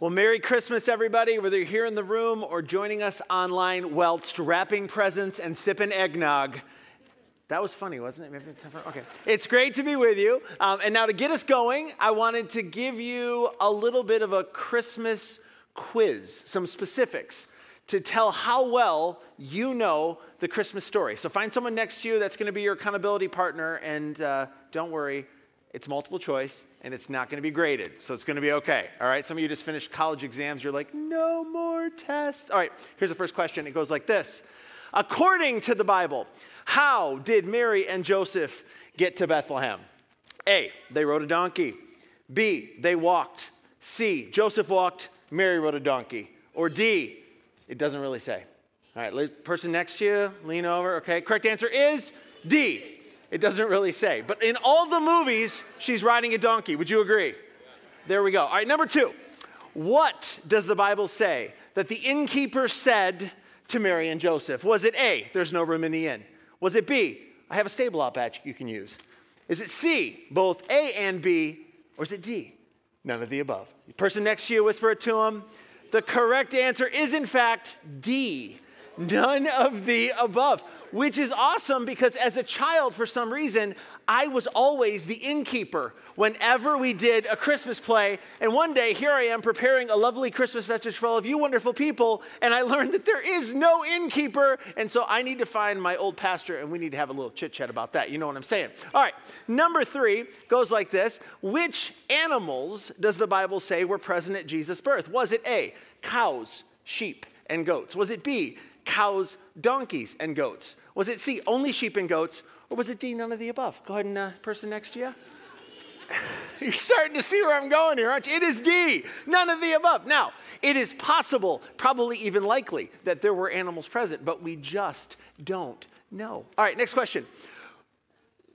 Well, Merry Christmas, everybody, whether you're here in the room or joining us online whilst wrapping presents and sipping eggnog. That was funny, wasn't it? Okay. It's great to be with you. Um, and now, to get us going, I wanted to give you a little bit of a Christmas quiz, some specifics to tell how well you know the Christmas story. So, find someone next to you that's going to be your accountability partner, and uh, don't worry, it's multiple choice and it's not going to be graded. So it's going to be okay. All right. Some of you just finished college exams. You're like, no more tests. All right. Here's the first question. It goes like this According to the Bible, how did Mary and Joseph get to Bethlehem? A. They rode a donkey. B. They walked. C. Joseph walked. Mary rode a donkey. Or D. It doesn't really say. All right. Person next to you, lean over. Okay. Correct answer is D. It doesn't really say. But in all the movies, she's riding a donkey. Would you agree? There we go. All right, number two. What does the Bible say that the innkeeper said to Mary and Joseph? Was it A, there's no room in the inn? Was it B, I have a stable out you can use? Is it C, both A and B? Or is it D, none of the above? The person next to you, whisper it to him. The correct answer is, in fact, D, none of the above which is awesome because as a child, for some reason, I was always the innkeeper whenever we did a Christmas play. And one day, here I am preparing a lovely Christmas message for all of you wonderful people, and I learned that there is no innkeeper. And so I need to find my old pastor, and we need to have a little chit chat about that. You know what I'm saying? All right, number three goes like this Which animals does the Bible say were present at Jesus' birth? Was it A, cows, sheep, and goats? Was it B, cows, donkeys, and goats? Was it C, only sheep and goats? Or was it D, none of the above? Go ahead and uh, person next to you. You're starting to see where I'm going here, aren't you? It is D, none of the above. Now, it is possible, probably even likely, that there were animals present, but we just don't know. All right, next question.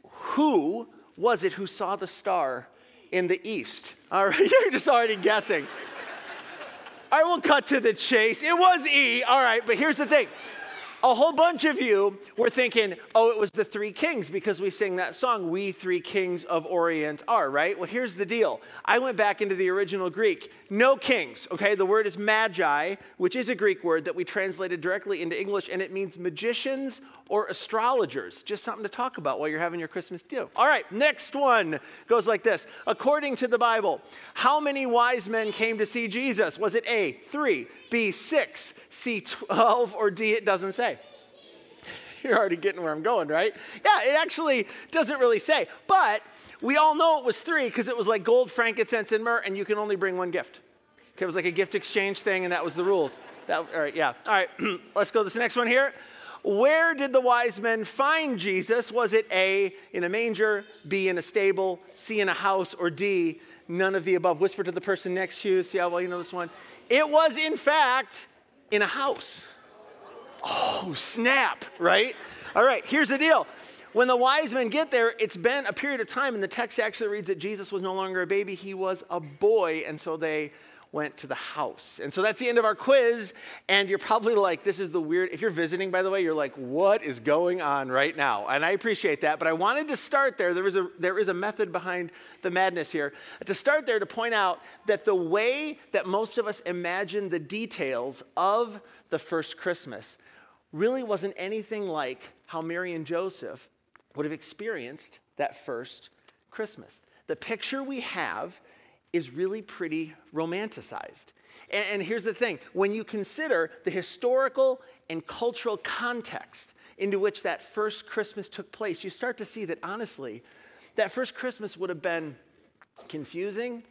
Who was it who saw the star in the east? All right, you're just already guessing. All right, we'll cut to the chase. It was E. All right, but here's the thing a whole bunch of you were thinking, oh, it was the three kings because we sing that song, We Three Kings of Orient Are, right? Well, here's the deal. I went back into the original Greek. No kings, okay? The word is magi, which is a Greek word that we translated directly into English, and it means magicians or astrologers. Just something to talk about while you're having your Christmas deal. All right, next one goes like this. According to the Bible, how many wise men came to see Jesus? Was it A, three, B, six, C, 12, or D, it doesn't say? You're already getting where I'm going, right? Yeah, it actually doesn't really say. But we all know it was three because it was like gold, frankincense, and myrrh, and you can only bring one gift. Okay, it was like a gift exchange thing, and that was the rules. That, all right, yeah. All right, let's go to this next one here. Where did the wise men find Jesus? Was it A, in a manger, B, in a stable, C, in a house, or D, none of the above? Whisper to the person next to you, see how well you know this one. It was, in fact, in a house. Oh, snap, right? All right, here's the deal. When the wise men get there, it's been a period of time, and the text actually reads that Jesus was no longer a baby, he was a boy, and so they went to the house. And so that's the end of our quiz. And you're probably like, this is the weird. If you're visiting, by the way, you're like, what is going on right now? And I appreciate that. But I wanted to start there. There is a, there is a method behind the madness here. To start there, to point out that the way that most of us imagine the details of the first Christmas really wasn't anything like how Mary and Joseph would have experienced that first Christmas. The picture we have is really pretty romanticized. And, and, here's the thing when you consider the historical and cultural context into which that first Christmas took place, you start to see that honestly, that first Christmas would have been confusing,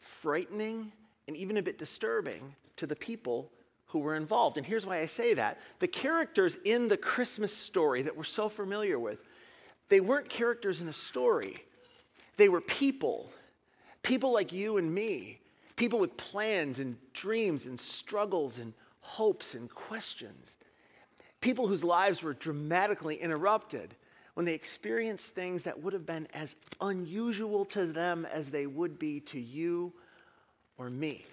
frightening, and even a bit disturbing to the people who were involved. And here's why I say that the characters in the Christmas story that we're so familiar with, they weren't characters in a story, they were people People like you and me, people with plans and dreams and struggles and hopes and questions. People whose lives were dramatically interrupted when they experienced things that would have been as unusual to them as they would be to you or me.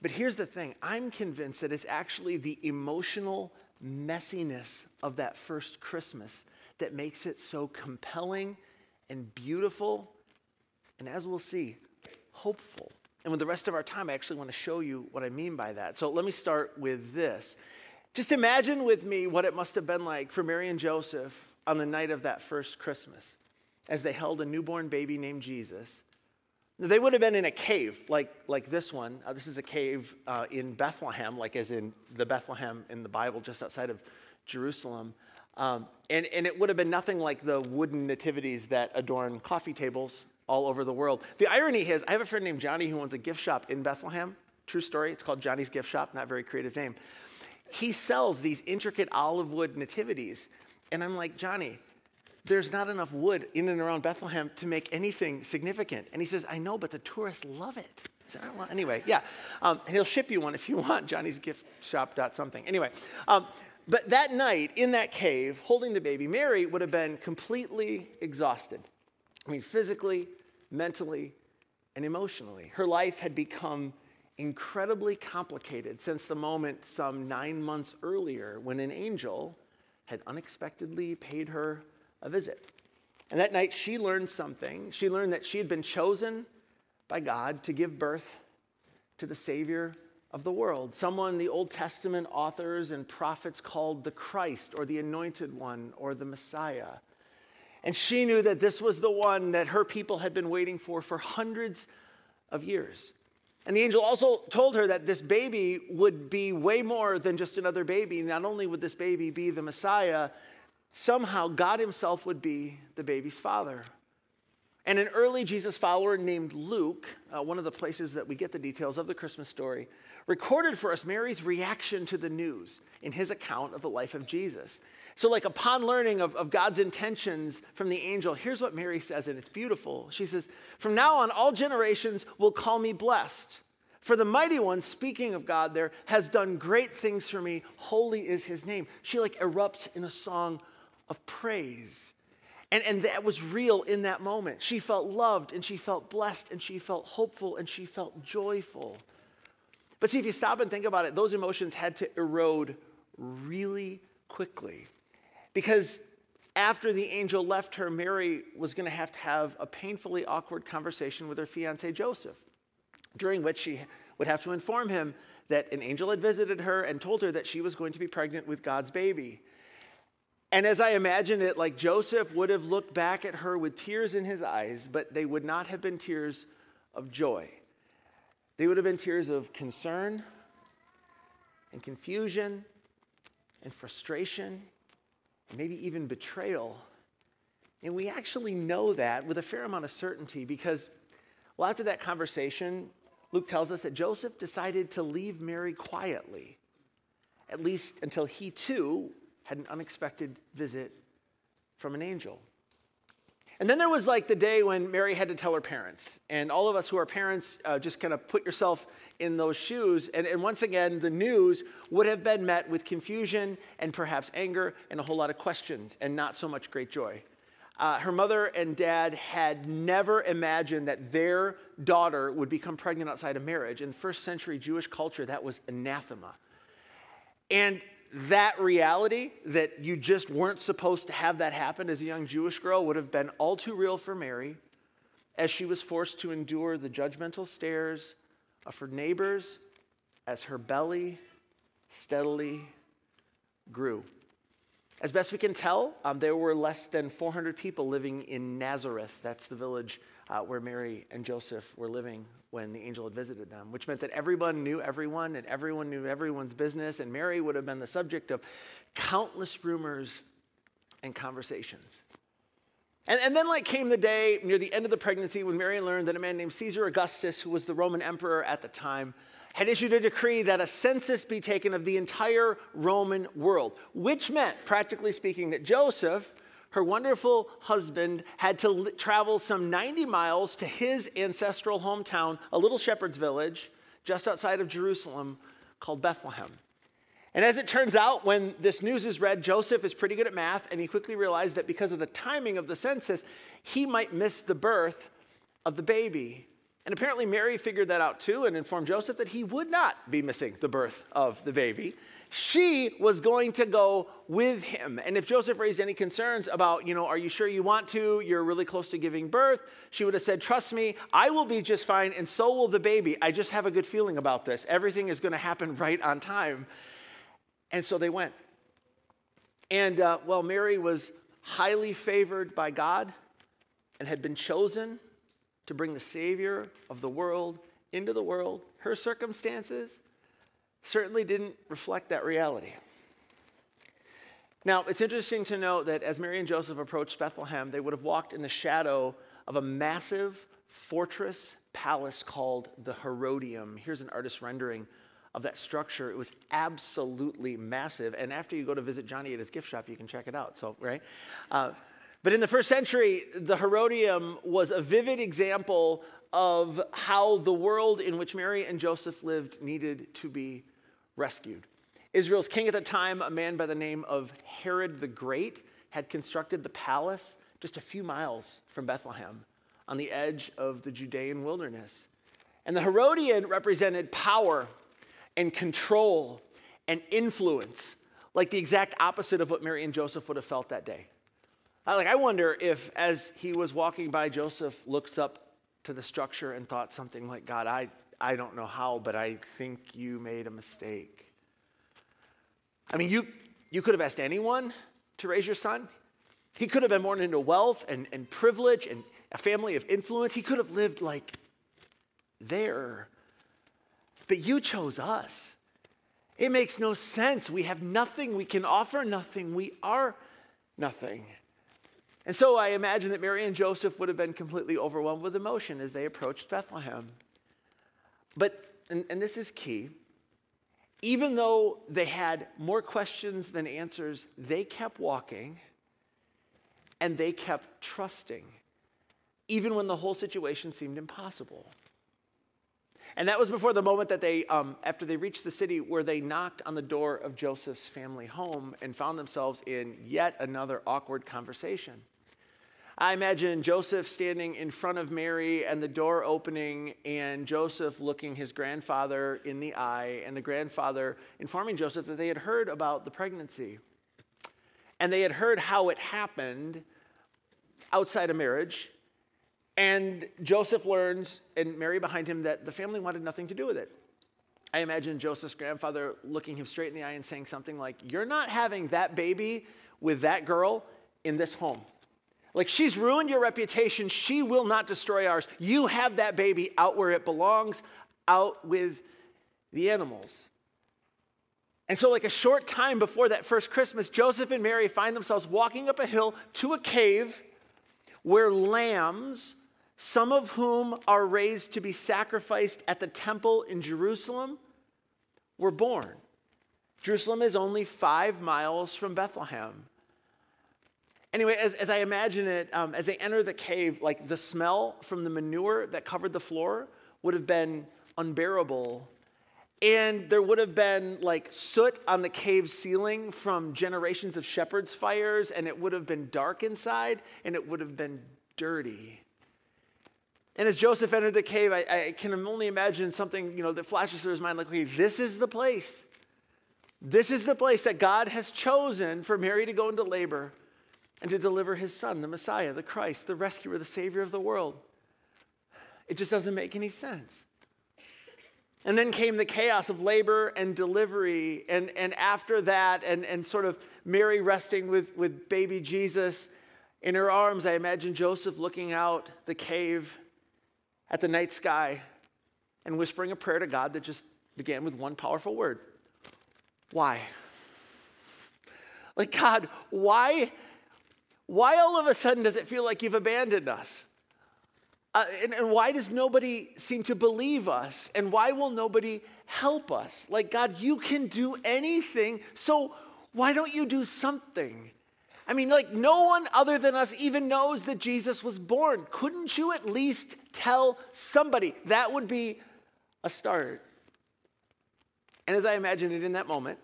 But here's the thing I'm convinced that it's actually the emotional messiness of that first Christmas that makes it so compelling and beautiful, and as we'll see, hopeful And with the rest of our time, I actually want to show you what I mean by that. So let me start with this. Just imagine with me what it must have been like for Mary and Joseph on the night of that first Christmas as they held a newborn baby named Jesus. They would have been in a cave like, like this one. Uh, this is a cave uh, in Bethlehem, like as in the Bethlehem in the Bible, just outside of Jerusalem. Um, and, and it would have been nothing like the wooden nativities that adorn coffee tables all over the world. The irony is, I have a friend named Johnny who owns a gift shop in Bethlehem. True story. It's called Johnny's Gift Shop, not very creative name. He sells these intricate olive wood nativities. And I'm like, Johnny, there's not enough wood in and around Bethlehem to make anything significant. And he says, I know, but the tourists love it. Oh, well, anyway, yeah. Um, and he'll ship you one if you want, Johnny's gift shop dot something. Anyway, um, but that night in that cave, holding the baby, Mary would have been completely exhausted. I mean, physically, mentally, and emotionally. Her life had become incredibly complicated since the moment some nine months earlier when an angel had unexpectedly paid her a visit. And that night she learned something. She learned that she had been chosen by God to give birth to the Savior of the world, someone the Old Testament authors and prophets called the Christ or the Anointed One or the Messiah. And she knew that this was the one that her people had been waiting for for hundreds of years. And the angel also told her that this baby would be way more than just another baby. Not only would this baby be the Messiah, somehow God Himself would be the baby's father. And an early Jesus follower named Luke, uh, one of the places that we get the details of the Christmas story, recorded for us Mary's reaction to the news in his account of the life of Jesus. So, like, upon learning of, of God's intentions from the angel, here's what Mary says, and it's beautiful. She says, From now on, all generations will call me blessed. For the mighty one, speaking of God there, has done great things for me. Holy is his name. She, like, erupts in a song of praise. And, and that was real in that moment. She felt loved and she felt blessed and she felt hopeful and she felt joyful. But see, if you stop and think about it, those emotions had to erode really quickly. Because after the angel left her, Mary was going to have to have a painfully awkward conversation with her fiance Joseph, during which she would have to inform him that an angel had visited her and told her that she was going to be pregnant with God's baby. And as I imagine it, like Joseph would have looked back at her with tears in his eyes, but they would not have been tears of joy. They would have been tears of concern and confusion and frustration maybe even betrayal. And we actually know that with a fair amount of certainty because, well, after that conversation, Luke tells us that Joseph decided to leave Mary quietly, at least until he too had an unexpected visit from an angel. And then there was like the day when Mary had to tell her parents. And all of us who are parents uh, just kind of put yourself in those shoes. And, and once again, the news would have been met with confusion and perhaps anger and a whole lot of questions and not so much great joy. Uh, her mother and dad had never imagined that their daughter would become pregnant outside of marriage. In first century Jewish culture, that was anathema. And that reality that you just weren't supposed to have that happen as a young Jewish girl would have been all too real for Mary as she was forced to endure the judgmental stares of her neighbors as her belly steadily grew. As best we can tell, um, there were less than 400 people living in Nazareth. That's the village uh, where Mary and Joseph were living when the angel had visited them, which meant that everyone knew everyone and everyone knew everyone's business, and Mary would have been the subject of countless rumors and conversations. And, and then, like, came the day near the end of the pregnancy when Mary learned that a man named Caesar Augustus, who was the Roman emperor at the time, had issued a decree that a census be taken of the entire Roman world, which meant, practically speaking, that Joseph, her wonderful husband had to travel some 90 miles to his ancestral hometown, a little shepherd's village just outside of Jerusalem called Bethlehem. And as it turns out, when this news is read, Joseph is pretty good at math, and he quickly realized that because of the timing of the census, he might miss the birth of the baby. And apparently, Mary figured that out too and informed Joseph that he would not be missing the birth of the baby. She was going to go with him. And if Joseph raised any concerns about, you know, are you sure you want to? You're really close to giving birth. She would have said, Trust me, I will be just fine, and so will the baby. I just have a good feeling about this. Everything is going to happen right on time. And so they went. And uh, Mary was highly favored by God and had been chosen to bring the Savior of the world into the world, her circumstances certainly didn't reflect that reality. Now, it's interesting to note that as Mary and Joseph approached Bethlehem, they would have walked in the shadow of a massive fortress palace called the Herodium. Here's an artist's rendering of that structure. It was absolutely massive. And after you go to visit Johnny at his gift shop, you can check it out. So, right? Uh, but in the first century, the Herodium was a vivid example of how the world in which Mary and Joseph lived needed to be rescued. Israel's king at the time, a man by the name of Herod the Great, had constructed the palace just a few miles from Bethlehem on the edge of the Judean wilderness. And the Herodium represented power and control and influence, like the exact opposite of what Mary and Joseph would have felt that day. Like, I wonder if, as he was walking by, Joseph looks up to the structure and thought something like, God, I, I don't know how, but I think you made a mistake. I mean, you, you could have asked anyone to raise your son. He could have been born into wealth and, and privilege and a family of influence. He could have lived like there. But you chose us. It makes no sense. We have nothing we can offer, nothing. We are nothing. And so I imagine that Mary and Joseph would have been completely overwhelmed with emotion as they approached Bethlehem. But, and, and this is key, even though they had more questions than answers, they kept walking and they kept trusting, even when the whole situation seemed impossible. And that was before the moment that they, um, after they reached the city, where they knocked on the door of Joseph's family home and found themselves in yet another awkward conversation. I imagine Joseph standing in front of Mary and the door opening, and Joseph looking his grandfather in the eye, and the grandfather informing Joseph that they had heard about the pregnancy. And they had heard how it happened outside of marriage. And Joseph learns, and Mary behind him, that the family wanted nothing to do with it. I imagine Joseph's grandfather looking him straight in the eye and saying something like, You're not having that baby with that girl in this home. Like she's ruined your reputation. She will not destroy ours. You have that baby out where it belongs, out with the animals. And so, like a short time before that first Christmas, Joseph and Mary find themselves walking up a hill to a cave where lambs, some of whom are raised to be sacrificed at the temple in Jerusalem, were born. Jerusalem is only five miles from Bethlehem. Anyway, as, as I imagine it, um, as they enter the cave, like the smell from the manure that covered the floor would have been unbearable. And there would have been like soot on the cave ceiling from generations of shepherds' fires, and it would have been dark inside, and it would have been dirty. And as Joseph entered the cave, I, I can only imagine something you know that flashes through his mind, like, okay, this is the place. This is the place that God has chosen for Mary to go into labor and to deliver his son, the Messiah, the Christ, the rescuer, the Savior of the world. It just doesn't make any sense. And then came the chaos of labor and delivery. And, and after that, and, and sort of Mary resting with, with baby Jesus in her arms, I imagine Joseph looking out the cave at the night sky and whispering a prayer to God that just began with one powerful word Why? Like, God, why why all of a sudden does it feel like you've abandoned us? Uh, and, and why does nobody seem to believe us? And why will nobody help us? Like, God, you can do anything, so why don't you do something? I mean, like, no one other than us even knows that Jesus was born. Couldn't you at least tell somebody? That would be a start. And as I imagine it in that moment,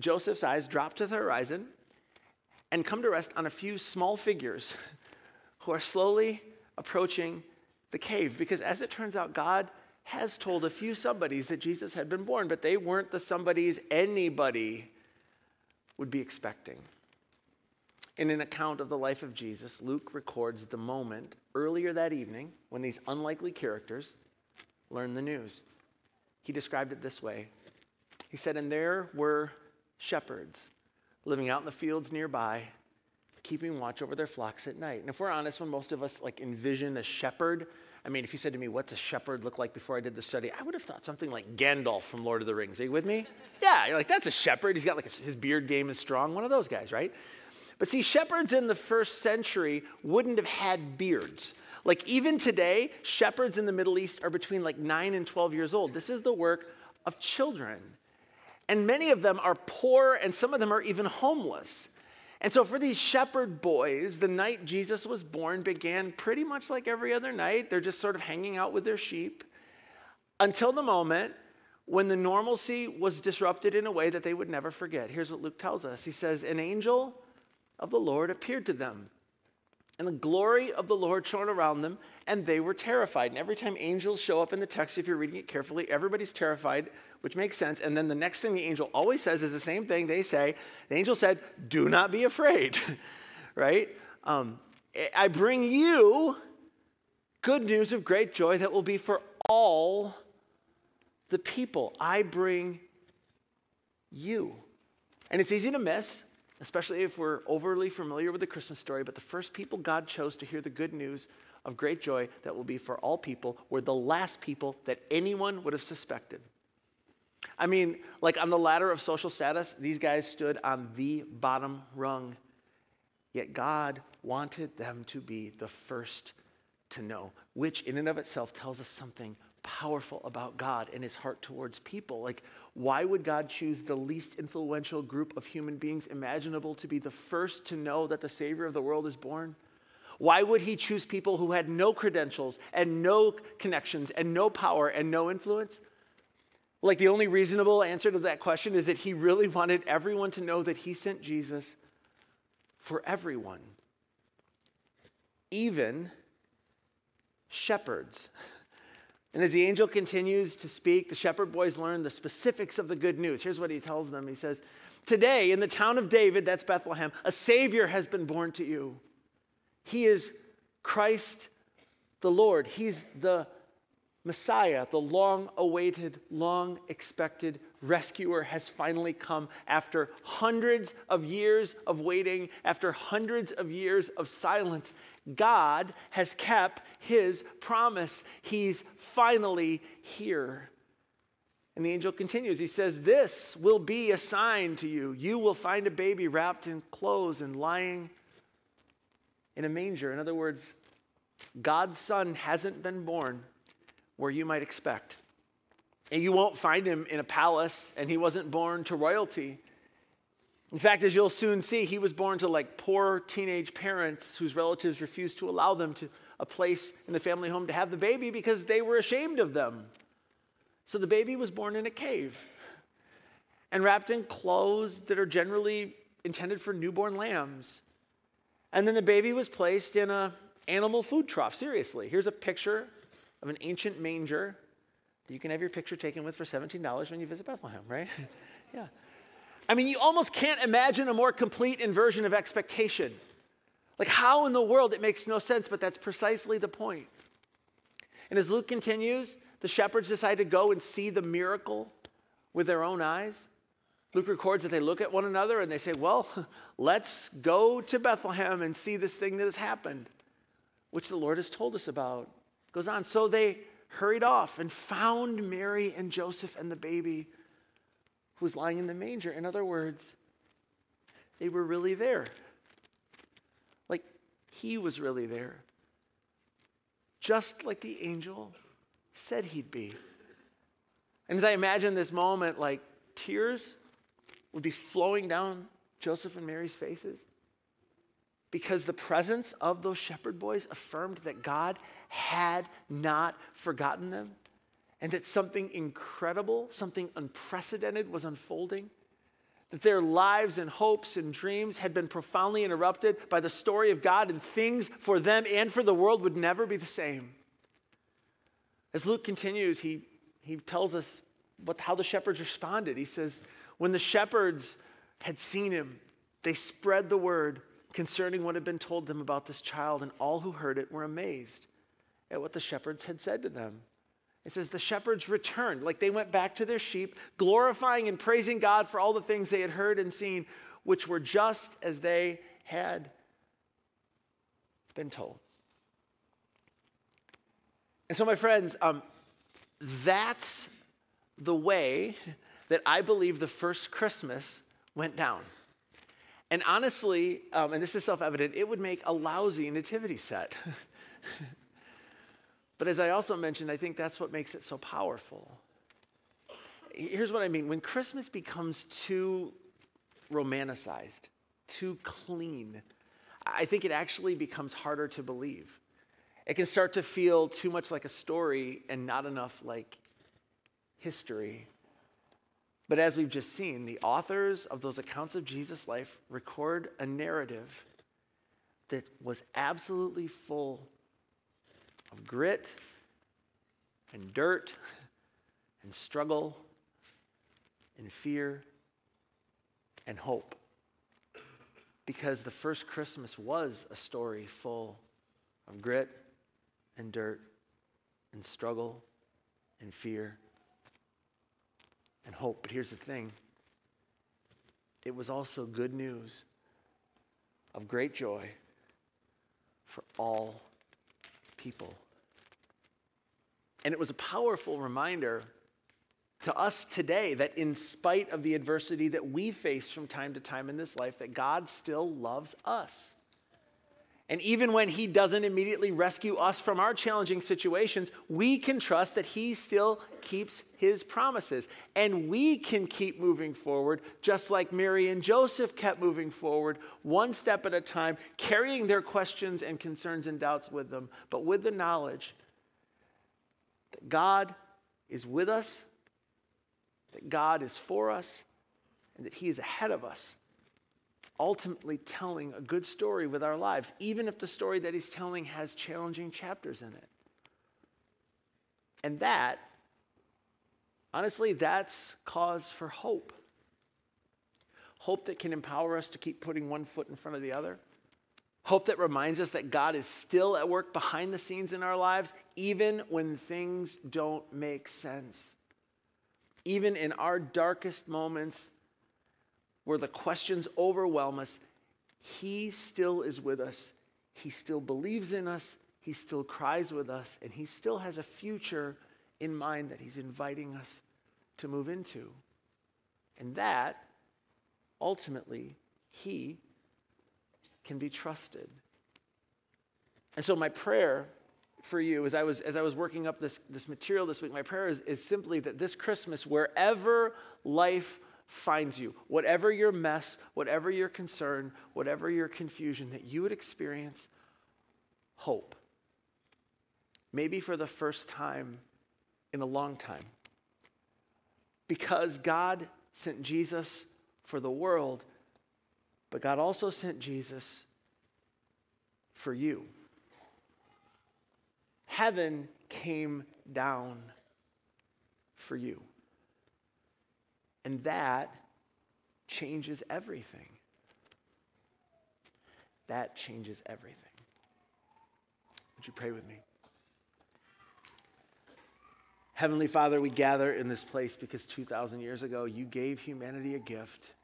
Joseph's eyes drop to the horizon and come to rest on a few small figures who are slowly approaching the cave because, as it turns out, God has told a few somebodies that Jesus had been born, but they weren't the somebodies anybody would be expecting. In an account of the life of Jesus, Luke records the moment earlier that evening when these unlikely characters learned the news. He described it this way He said, And there were shepherds living out in the fields nearby, keeping watch over their flocks at night. And if we're honest, when most of us like envision a shepherd, I mean, if you said to me, what's a shepherd look like before I did the study, I would have thought something like Gandalf from Lord of the Rings. Are you with me? Yeah, you're like, that's a shepherd. He's got like a, his beard game is strong. One of those guys, right? But see, shepherds in the first century wouldn't have had beards. Like even today, shepherds in the Middle East are between like 9 and 12 years old. This is the work of children. And many of them are poor, and some of them are even homeless. And so, for these shepherd boys, the night Jesus was born began pretty much like every other night. They're just sort of hanging out with their sheep until the moment when the normalcy was disrupted in a way that they would never forget. Here's what Luke tells us He says, An angel of the Lord appeared to them and the glory of the Lord shone around them, and they were terrified. And every time angels show up in the text, if you're reading it carefully, everybody's terrified, which makes sense. And then the next thing the angel always says is the same thing. They say, the angel said, Do not be afraid, right? Um, I bring you good news of great joy that will be for all the people. I bring you. And it's easy to miss especially if we're overly familiar with the Christmas story. But the first people God chose to hear the good news of great joy that will be for all people were the last people that anyone would have suspected. I mean, like on the ladder of social status, these guys stood on the bottom rung. Yet God wanted them to be the first to know, which in and of itself tells us something powerful about God and his heart towards people. Like, why would God choose the least influential group of human beings imaginable to be the first to know that the Savior of the world is born? Why would he choose people who had no credentials and no connections and no power and no influence? Like, the only reasonable answer to that question is that he really wanted everyone to know that he sent Jesus for everyone, even shepherds. And as the angel continues to speak, the shepherd boys learn the specifics of the good news. Here's what he tells them He says, Today, in the town of David, that's Bethlehem, a Savior has been born to you. He is Christ the Lord. He's the Messiah, the long awaited, long expected rescuer, has finally come after hundreds of years of waiting, after hundreds of years of silence. God has kept his promise. He's finally here. And the angel continues. He says, This will be a sign to you. You will find a baby wrapped in clothes and lying in a manger. In other words, God's son hasn't been born where you might expect. And you won't find him in a palace, and he wasn't born to royalty. In fact, as you'll soon see, he was born to like poor teenage parents whose relatives refused to allow them to a place in the family home to have the baby because they were ashamed of them. So the baby was born in a cave and wrapped in clothes that are generally intended for newborn lambs. And then the baby was placed in a animal food trough. Seriously, here's a picture of an ancient manger that you can have your picture taken with for $17 when you visit Bethlehem, right? yeah. I mean, you almost can't imagine a more complete inversion of expectation. Like, how in the world? It makes no sense, but that's precisely the point. And as Luke continues, the shepherds decide to go and see the miracle with their own eyes. Luke records that they look at one another and they say, Well, let's go to Bethlehem and see this thing that has happened, which the Lord has told us about. Goes on. So they hurried off and found Mary and Joseph and the baby who was lying in the manger. In other words, they were really there. Like he was really there. Just like the angel said he'd be. And as I imagine this moment, like tears would be flowing down Joseph and Mary's faces because the presence of those shepherd boys affirmed that God had not forgotten them and that something incredible, something unprecedented was unfolding. That their lives and hopes and dreams had been profoundly interrupted by the story of God, and things for them and for the world would never be the same. As Luke continues, he, he tells us what, how the shepherds responded. He says, When the shepherds had seen him, they spread the word concerning what had been told them about this child, and all who heard it were amazed at what the shepherds had said to them. It says the shepherds returned, like they went back to their sheep, glorifying and praising God for all the things they had heard and seen, which were just as they had been told. And so, my friends, um, that's the way that I believe the first Christmas went down. And honestly, um, and this is self evident, it would make a lousy nativity set. but as I also mentioned, I think that's what makes it so powerful. Here's what I mean when Christmas becomes too romanticized, too clean, I think it actually becomes harder to believe. It can start to feel too much like a story and not enough like history. But as we've just seen, the authors of those accounts of Jesus' life record a narrative that was absolutely full of grit and dirt and struggle and fear and hope. Because the first Christmas was a story full of grit and dirt and struggle and fear and hope. But here's the thing it was also good news of great joy for all people. And it was a powerful reminder to us today that in spite of the adversity that we face from time to time in this life that God still loves us. And even when He doesn't immediately rescue us from our challenging situations, we can trust that He still keeps His promises. And we can keep moving forward, just like Mary and Joseph kept moving forward, one step at a time, carrying their questions and concerns and doubts with them, but with the knowledge that God is with us, that God is for us, and that He is ahead of us ultimately telling a good story with our lives, even if the story that he's telling has challenging chapters in it. And that, honestly, that's cause for hope. Hope that can empower us to keep putting one foot in front of the other. Hope that reminds us that God is still at work behind the scenes in our lives, even when things don't make sense. Even in our darkest moments, where the questions overwhelm us, He still is with us. He still believes in us. He still cries with us. And He still has a future in mind that He's inviting us to move into. And that, ultimately, He can be trusted. And so, my prayer for you as I was, as I was working up this, this material this week, my prayer is, is simply that this Christmas, wherever life finds you, whatever your mess, whatever your concern, whatever your confusion, that you would experience hope. Maybe for the first time in a long time. Because God sent Jesus for the world, but God also sent Jesus for you. Heaven came down for you. And that changes everything. That changes everything. Would you pray with me? Heavenly Father, we gather in this place because 2,000 years ago you gave humanity a gift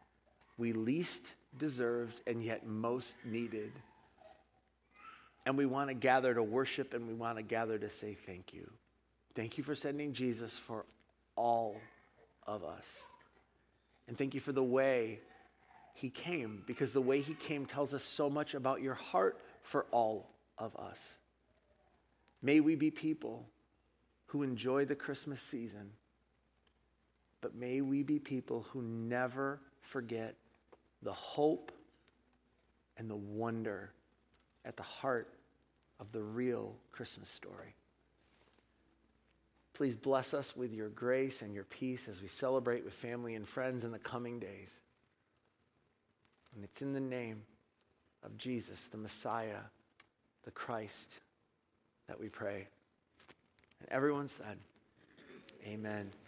we least deserved and yet most needed. And we want to gather to worship and we want to gather to say thank you. Thank you for sending Jesus for all of us. And thank you for the way he came, because the way he came tells us so much about your heart for all of us. May we be people who enjoy the Christmas season, but may we be people who never forget the hope and the wonder at the heart of the real Christmas story. Please bless us with your grace and your peace as we celebrate with family and friends in the coming days. And it's in the name of Jesus, the Messiah, the Christ, that we pray. And everyone said, Amen.